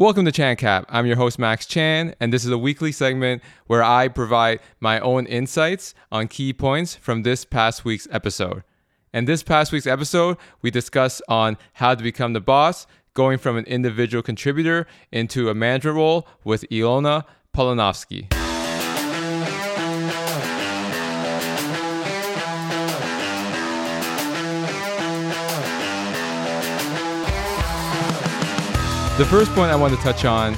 Welcome to Chan Cap. I'm your host, Max Chan, and this is a weekly segment where I provide my own insights on key points from this past week's episode. And this past week's episode, we discuss on how to become the boss, going from an individual contributor into a management role with Ilona Polinovsky. The first point I want to touch on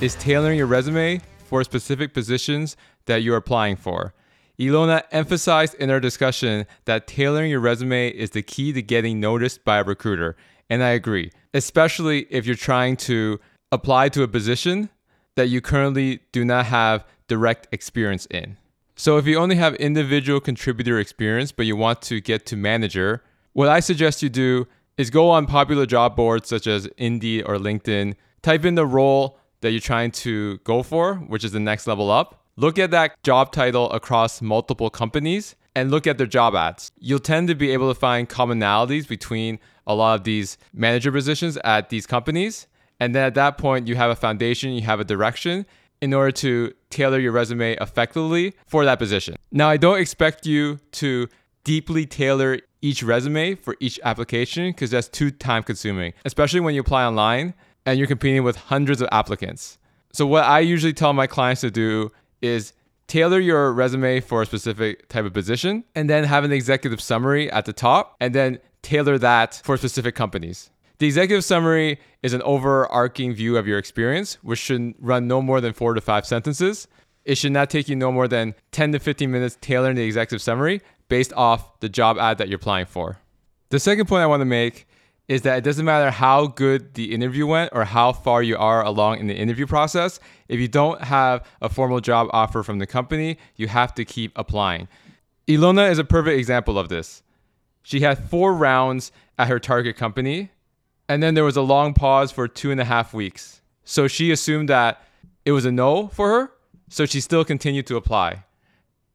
is tailoring your resume for specific positions that you're applying for. Ilona emphasized in our discussion that tailoring your resume is the key to getting noticed by a recruiter, and I agree, especially if you're trying to apply to a position that you currently do not have direct experience in. So, if you only have individual contributor experience but you want to get to manager, what I suggest you do is go on popular job boards such as Indeed or LinkedIn, type in the role that you're trying to go for, which is the next level up. Look at that job title across multiple companies and look at their job ads. You'll tend to be able to find commonalities between a lot of these manager positions at these companies. And then at that point, you have a foundation, you have a direction in order to tailor your resume effectively for that position. Now, I don't expect you to deeply tailor each resume for each application because that's too time consuming, especially when you apply online and you're competing with hundreds of applicants. So, what I usually tell my clients to do is tailor your resume for a specific type of position and then have an executive summary at the top and then tailor that for specific companies. The executive summary is an overarching view of your experience, which should run no more than four to five sentences. It should not take you no more than 10 to 15 minutes tailoring the executive summary based off the job ad that you're applying for. The second point I want to make is that it doesn't matter how good the interview went or how far you are along in the interview process. If you don't have a formal job offer from the company, you have to keep applying. Ilona is a perfect example of this. She had four rounds at her target company, and then there was a long pause for two and a half weeks. So she assumed that it was a no for her, so she still continued to apply.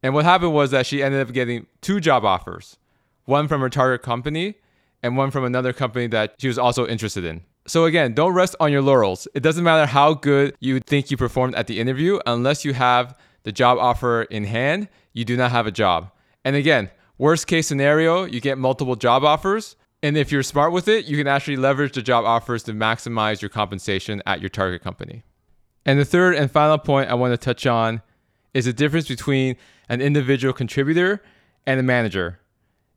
And what happened was that she ended up getting two job offers one from her target company and one from another company that she was also interested in. So, again, don't rest on your laurels. It doesn't matter how good you think you performed at the interview, unless you have the job offer in hand, you do not have a job. And again, worst case scenario, you get multiple job offers. And if you're smart with it, you can actually leverage the job offers to maximize your compensation at your target company. And the third and final point I want to touch on is the difference between an individual contributor, and a manager.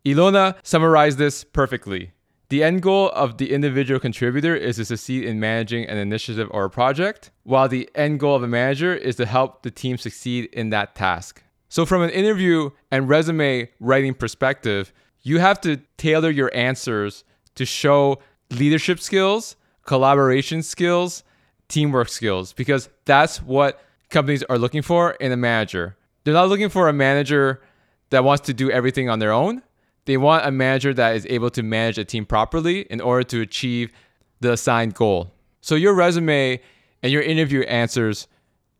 Ilona summarized this perfectly. The end goal of the individual contributor is to succeed in managing an initiative or a project, while the end goal of a manager is to help the team succeed in that task. So, from an interview and resume writing perspective, you have to tailor your answers to show leadership skills, collaboration skills, teamwork skills, because that's what companies are looking for in a manager. They're not looking for a manager that wants to do everything on their own. They want a manager that is able to manage a team properly in order to achieve the assigned goal. So your resume and your interview answers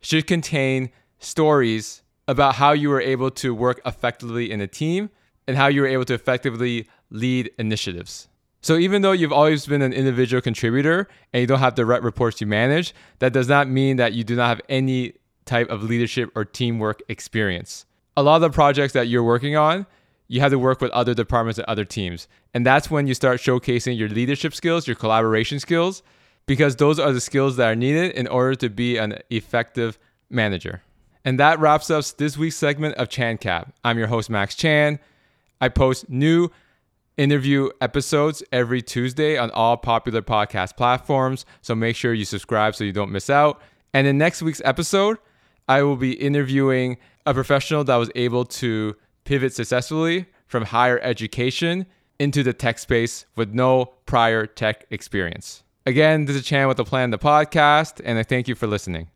should contain stories about how you were able to work effectively in a team and how you were able to effectively lead initiatives. So even though you've always been an individual contributor and you don't have direct reports you manage, that does not mean that you do not have any type of leadership or teamwork experience. A lot of the projects that you're working on, you have to work with other departments and other teams. And that's when you start showcasing your leadership skills, your collaboration skills, because those are the skills that are needed in order to be an effective manager. And that wraps up this week's segment of Chan Cap. I'm your host, Max Chan. I post new interview episodes every Tuesday on all popular podcast platforms. So make sure you subscribe so you don't miss out. And in next week's episode, I will be interviewing a professional that was able to pivot successfully from higher education into the tech space with no prior tech experience. Again, this is Chan with the Plan the podcast, and I thank you for listening.